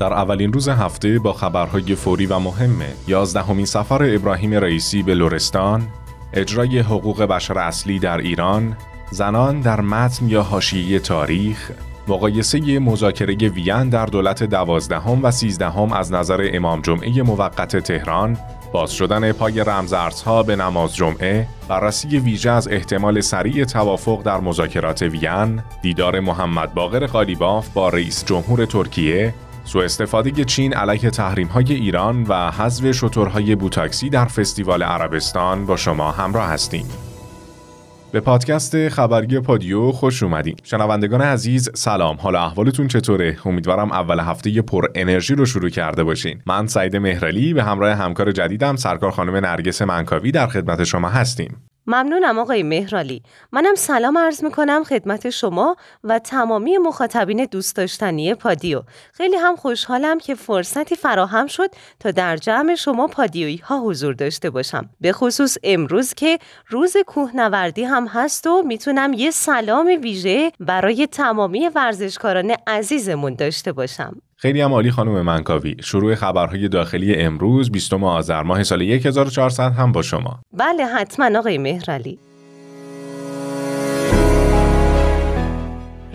در اولین روز هفته با خبرهای فوری و مهمه. یازدهمین سفر ابراهیم رئیسی به لرستان اجرای حقوق بشر اصلی در ایران زنان در متن یا حاشیه تاریخ مقایسه مذاکره وین در دولت دوازدهم و سیزدهم از نظر امام جمعه موقت تهران باز شدن پای رمزارزها به نماز جمعه، بررسی ویژه از احتمال سریع توافق در مذاکرات وین، دیدار محمد باقر قالیباف با رئیس جمهور ترکیه، سوء استفاده چین علیه تحریم های ایران و حذف شترهای بوتاکسی در فستیوال عربستان با شما همراه هستیم. به پادکست خبری پادیو خوش اومدین. شنوندگان عزیز سلام. حالا احوالتون چطوره؟ امیدوارم اول هفته پر انرژی رو شروع کرده باشین. من سعید مهرلی به همراه همکار جدیدم سرکار خانم نرگس منکاوی در خدمت شما هستیم. ممنونم آقای مهرالی. منم سلام عرض می‌کنم خدمت شما و تمامی مخاطبین دوست داشتنی پادیو. خیلی هم خوشحالم که فرصتی فراهم شد تا در جمع شما پادیویی ها حضور داشته باشم. به خصوص امروز که روز کوهنوردی هم هست و می‌تونم یه سلام ویژه برای تمامی ورزشکاران عزیزمون داشته باشم. خیلی هم عالی خانم منکاوی. شروع خبرهای داخلی امروز 20 آذر ماه سال 1400 هم با شما. بله حتما آقای مهرعلی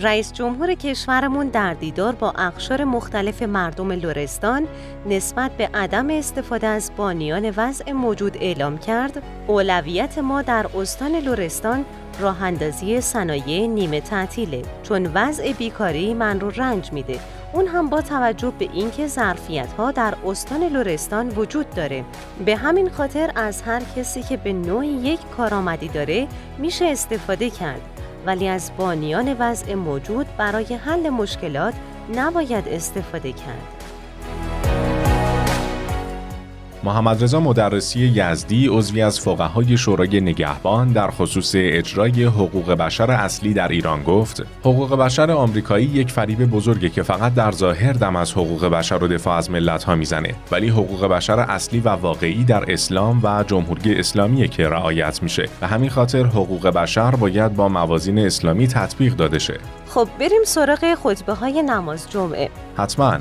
رئیس جمهور کشورمون در دیدار با اقشار مختلف مردم لرستان نسبت به عدم استفاده از بانیان وضع موجود اعلام کرد. اولویت ما در استان لرستان راه اندازی صنایع نیمه تعطیله. چون وضع بیکاری من رو رنج میده. اون هم با توجه به اینکه ظرفیت ها در استان لرستان وجود داره. به همین خاطر از هر کسی که به نوعی یک کارآمدی داره میشه استفاده کرد. ولی از بانیان وضع موجود برای حل مشکلات نباید استفاده کرد. محمد رضا مدرسی یزدی عضوی از فقهای شورای نگهبان در خصوص اجرای حقوق بشر اصلی در ایران گفت حقوق بشر آمریکایی یک فریب بزرگه که فقط در ظاهر دم از حقوق بشر و دفاع از ملت ها می‌زنه ولی حقوق بشر اصلی و واقعی در اسلام و جمهوری اسلامی که رعایت میشه. به همین خاطر حقوق بشر باید با موازین اسلامی تطبیق داده شه. خب بریم سراغ خطبه های نماز جمعه. حتما.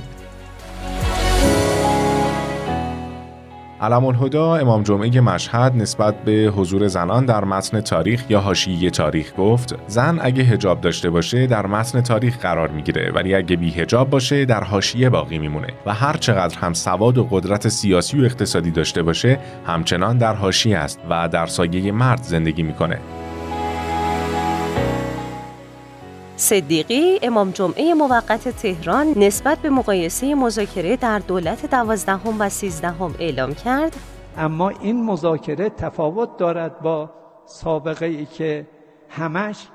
علم الهدا امام جمعه مشهد نسبت به حضور زنان در متن تاریخ یا حاشیه تاریخ گفت زن اگه هجاب داشته باشه در متن تاریخ قرار می‌گیره ولی اگه بی هجاب باشه در حاشیه باقی میمونه و هر چقدر هم سواد و قدرت سیاسی و اقتصادی داشته باشه همچنان در حاشیه است و در سایه مرد زندگی می‌کنه. صدیقی امام جمعه موقت تهران نسبت به مقایسه مذاکره در دولت دوازدهم و سیزدهم اعلام کرد. اما این مذاکره تفاوت دارد با سابقه ای که همش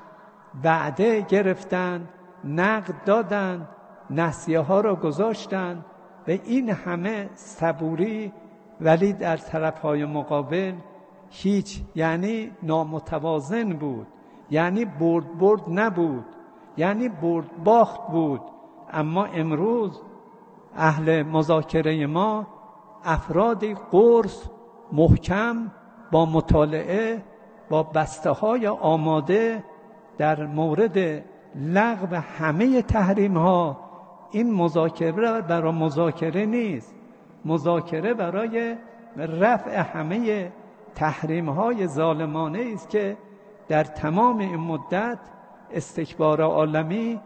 وعده گرفتن نقد دادن نسیه ها را گذاشتن و این همه صبوری ولی در طرف های مقابل هیچ یعنی نامتوازن بود یعنی برد برد نبود. یعنی برد باخت بود. اما امروز اهل مذاکره ما افرادی قرص محکم با مطالعه با بسته های آماده در مورد لغو همه تحریم ها این مذاکره برای مذاکره نیست. مذاکره برای رفع همه تحریم های ظالمانه است که در تمام این مدت استکبار عالمی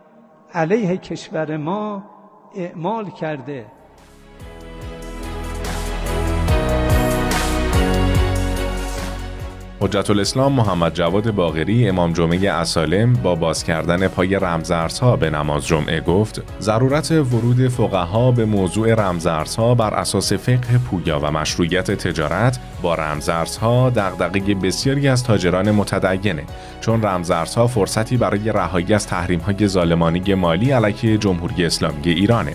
علیه کشور ما اعمال کرده. حجت الاسلام محمد جواد باغری امام جمعه اسالم با باز کردن پای رمزارزها به نماز جمعه گفت ضرورت ورود فقها به موضوع رمزارزها بر اساس فقه پویا و مشروعیت تجارت با رمزارزها دغدغه بسیاری از تاجران متدینه. چون رمزارزها فرصتی برای رهایی از تحریم‌های ظالمانی مالی علیه جمهوری اسلامی ایرانه.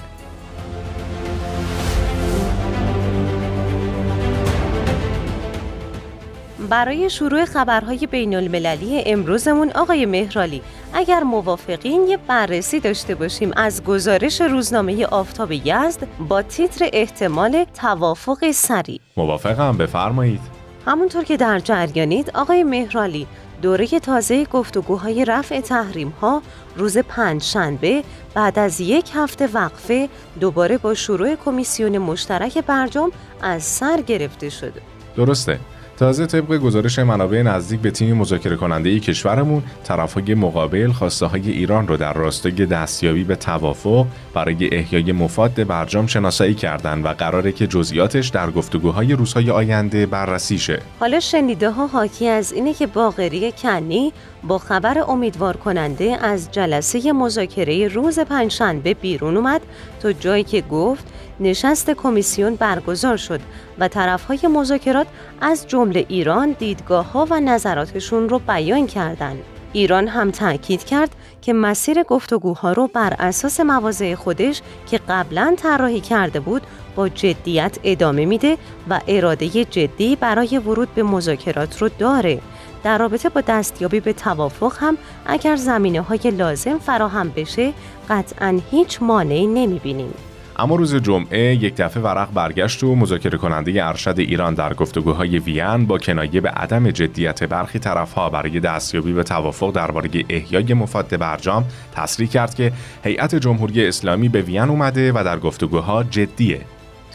برای شروع خبرهای بین المللی امروزمون آقای مهرالی اگر موافقین یه بررسی داشته باشیم از گزارش روزنامه آفتاب یزد با تیتر احتمال توافق سریع. موافقم بفرمایید. همونطور که در جریانید آقای مهرالی دوره تازه گفتگوهای رفع تحریم ها روز پنج شنبه بعد از یک هفته وقفه دوباره با شروع کمیسیون مشترک برجام از سر گرفته شده. درسته. تازه طبق گزارش منابع نزدیک به تیم مذاکره کننده ای کشورمون طرفهای مقابل خواسته های ایران رو در راستای دستیابی به توافق برای احیای مفاد برجام شناسایی کردند و قراره که جزئیاتش در گفتگوهای روزهای آینده بررسی شه. حالا شنیده ها حاکی از اینه که باقری کنی با خبر امیدوار کننده از جلسه مذاکره روز پنجشنبه بیرون اومد تا جایی که گفت نشست کمیسیون برگزار شد و طرفهای مذاکرات از جمله ایران دیدگاه ها و نظراتشون رو بیان کردند. ایران هم تاکید کرد که مسیر گفتگوها رو بر اساس مواضع خودش که قبلا طراحی کرده بود با جدیت ادامه میده و اراده جدی برای ورود به مذاکرات رو داره. در رابطه با دستیابی به توافق هم اگر زمینه های لازم فراهم بشه قطعا هیچ مانعی نمی‌بینیم. اما روز جمعه یک دفعه ورق برگشت و مذاکره کننده ارشد ایران در گفتگوهای وین با کنایه به عدم جدیت برخی طرفها برای دستیابی به توافق درباره احیای مفاد برجام تصریح کرد که هیئت جمهوری اسلامی به وین اومده و در گفتگوها جدیه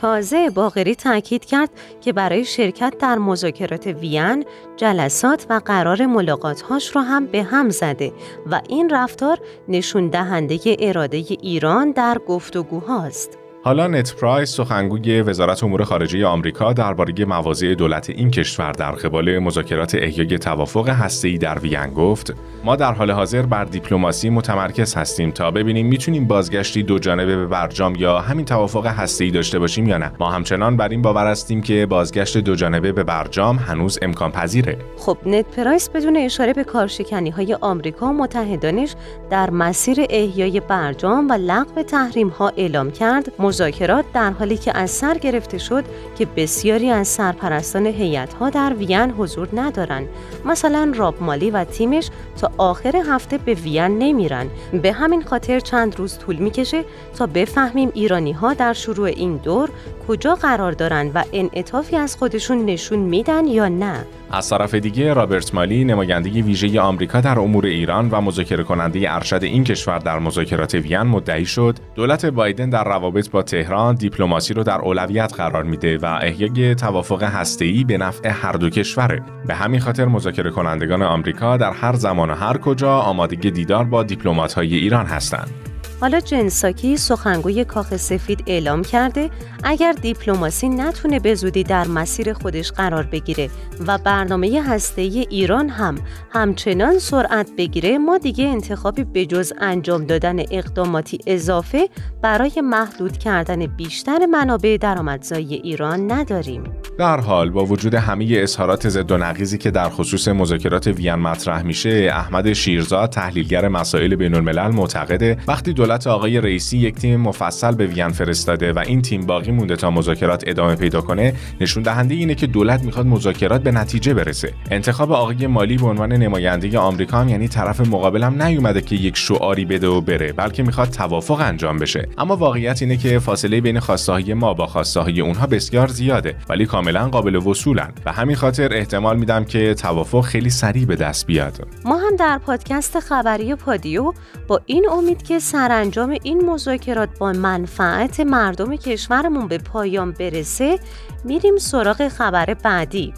تازه باغری تاکید کرد که برای شرکت در مذاکرات وین جلسات و قرار ملاقاتهاش را هم به هم زده و این رفتار نشون دهنده اراده ایران در گفتگوهاست. حالا نت پرایس سخنگوی وزارت امور خارجه آمریکا درباره مواضع دولت این کشور در قبال مذاکرات احیای توافق هسته‌ای در وین گفت ما در حال حاضر بر دیپلماسی متمرکز هستیم تا ببینیم می‌تونیم بازگشتی دو جانبه به برجام یا همین توافق هسته‌ای داشته باشیم یا نه. ما همچنان بر این باور هستیم که بازگشت دو جانبه به برجام هنوز امکان پذیره. خب نت پرایس بدون اشاره به کارشکنی های آمریکا و متحدانش در مسیر احیای برجام و لغو تحریم ها اعلام کرد مذاکرات در حالی که از سر گرفته شد که بسیاری از سرپرستان ها در وین حضور ندارند. مثلا راب مالی و تیمش تا آخر هفته به وین نمیرن. به همین خاطر چند روز طول می‌کشه تا بفهمیم ایرانی ها در شروع این دور کجا قرار دارند و انعطافی از خودشون نشون میدن یا نه. از طرف دیگه رابرت مالی نماینده ویژه آمریکا در امور ایران و مذاکره کننده ارشد این کشور در مذاکرات وین مدعی شد. دولت بایدن در روابط با تهران دیپلماسی رو در اولویت قرار میده و احیای توافق هسته‌ای به نفع هر دو کشوره. به همین خاطر مذاکره کنندگان آمریکا در هر زمان و هر کجا آمادگی دیدار با دیپلمات‌های ایران هستند. حالا جنساکی سخنگوی کاخ سفید اعلام کرده اگر دیپلماسی نتونه به زودی در مسیر خودش قرار بگیره و برنامه هسته ایران هم همچنان سرعت بگیره ما دیگه انتخابی به جز انجام دادن اقداماتی اضافه برای محدود کردن بیشتر منابع درآمدزایی ایران نداریم. در حال با وجود همه اظهارات ضد و نقیزی که در خصوص مذاکرات وین مطرح میشه احمد شیرزاد تحلیلگر مسائل بین الملل معتقده وقتی دولت آقای رئیسی یک تیم مفصل به وین فرستاده و این تیم باقی مونده تا مذاکرات ادامه پیدا کنه نشون دهنده اینه که دولت می‌خواد مذاکرات به نتیجه برسه. انتخاب آقای مالی به عنوان نماینده آمریکا هم یعنی طرف مقابلم نیومده که یک شعاری بده و بره بلکه می‌خواد توافق انجام بشه. اما واقعیت اینه که فاصله بین خواسته ما با خواسته اونها بسیار زیاده ولی کاملا قابل وصولن و همین خاطر احتمال میدم که توافق خیلی سریع به دست بیاد. ما هم در پادکست خبری پادیو با این امید که سرانجام این مذاکرات با منفعت مردم کشورمون به پایان برسه میریم سراغ خبر بعدی.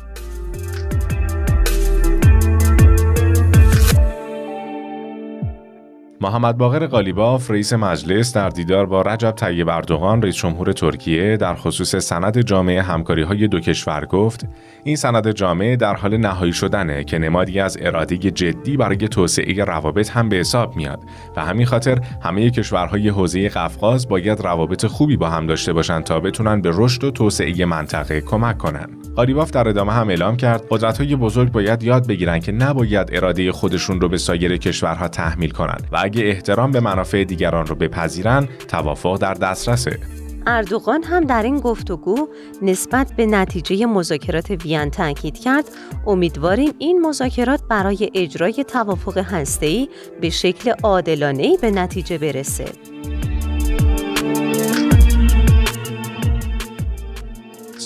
محمد باقر قالیباف رئیس مجلس در دیدار با رجب طیب اردوغان رئیس جمهور ترکیه در خصوص سند جامعه همکاری های دو کشور گفت این سند جامعه در حال نهایی شدنه که نمادی از اراده جدی برای توسعه روابط هم به حساب میاد و همین خاطر همه کشورهای حوزه قفقاز باید روابط خوبی با هم داشته باشند تا بتونن به رشد و توسعه منطقه کمک کنند. قالیباف در ادامه هم اعلام کرد قدرت‌های بزرگ باید یاد بگیرن که نباید اراده خودشون رو به سایر کشورها تحمیل کنند و اگه احترام به منافع دیگران رو بپذیرن توافق در دسترسه. اردوغان هم در این گفتگو نسبت به نتیجه مذاکرات وین تاکید کرد امیدواریم این مذاکرات برای اجرای توافق هسته‌ای به شکل عادلانه‌ای به نتیجه برسه.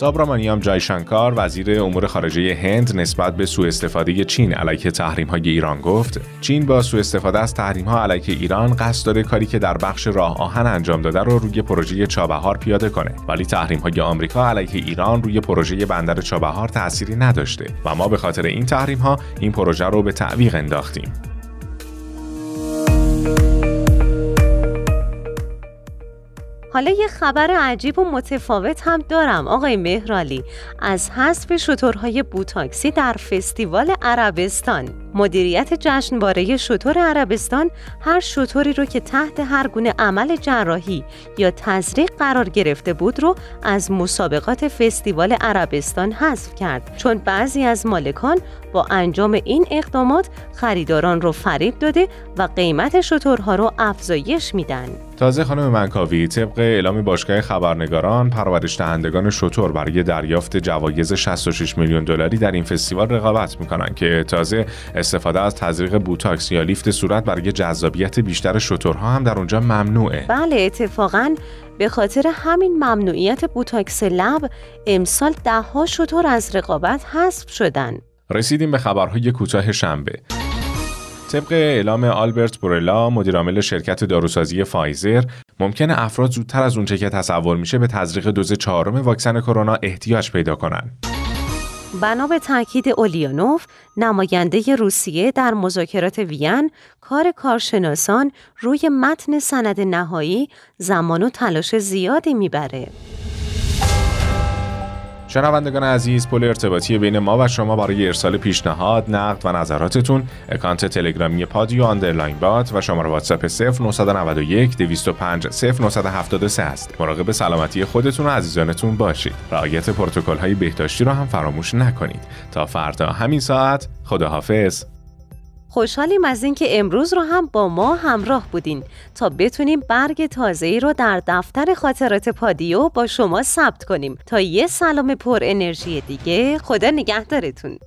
سابرامانیام جایشانکار وزیر امور خارجه هند نسبت به سوء استفاده چین علیه تحریم های ایران گفت. چین با سوء استفاده از تحریم ها علیه ایران قصد داره کاری که در بخش راه آهن انجام داده رو روی پروژه چابهار پیاده کنه. ولی تحریم های آمریکا علیه ایران روی پروژه بندر چابهار تأثیری نداشته و ما به خاطر این تحریم ها این پروژه رو به تعویق انداختیم. حالا یه خبر عجیب و متفاوت هم دارم آقای مهرالی. از حذف شترهای بوتاکسی در فستیوال عربستان. مدیریت جشنواره شطور عربستان هر شطوری رو که تحت هر گونه عمل جراحی یا تزریق قرار گرفته بود رو از مسابقات فستیوال عربستان حذف کرد چون بعضی از مالکان با انجام این اقدامات خریداران رو فریب داده و قیمت شترها رو افزایش میدن. تازه خانم منکاوی طبق اعلام باشگاه خبرنگاران پرورش دهندگان شتر برای دریافت جوایز 66 میلیون دلاری در این فستیوال رقابت می‌کنن که تازه استفاده از تزریق بوتاکس یا lift صورت برای جذابیت بیشتر شترها هم در اونجا ممنوعه. بله اتفاقا به خاطر همین ممنوعیت بوتاکس لب امسال دهها شتر از رقابت حذف شدن. رسیدیم به خبرهای کوتاه شنبه. طبق اعلام آلبرت بورلا مدیرعامل شرکت داروسازی فایزر ممکن افراد زودتر از اونچه که تصور میشه به تزریق دوز چهارم واکسن کرونا احتیاج پیدا کنند. بنا به تاکید اولیانوف نماینده روسیه در مذاکرات وین کار کارشناسان روی متن سند نهایی زمان و تلاش زیادی می‌بره. شنوندگان عزیز پل ارتباطی بین ما و شما برای ارسال پیشنهاد، نقد و نظراتتون account تلگرامی پادیو underline bot و شماره واتساپ 0991 205 0973 است. مراقب سلامتی خودتون و عزیزانتون باشید. رعایت پروتکل های بهداشتی را هم فراموش نکنید. تا فردا همین ساعت خداحافظ. خوشحالیم از اینکه امروز رو هم با ما همراه بودین تا بتونیم برگ تازه‌ای رو در دفتر خاطرات پادیو با شما ثبت کنیم تا یه سلام پر انرژی دیگه. خدا نگهدارتون.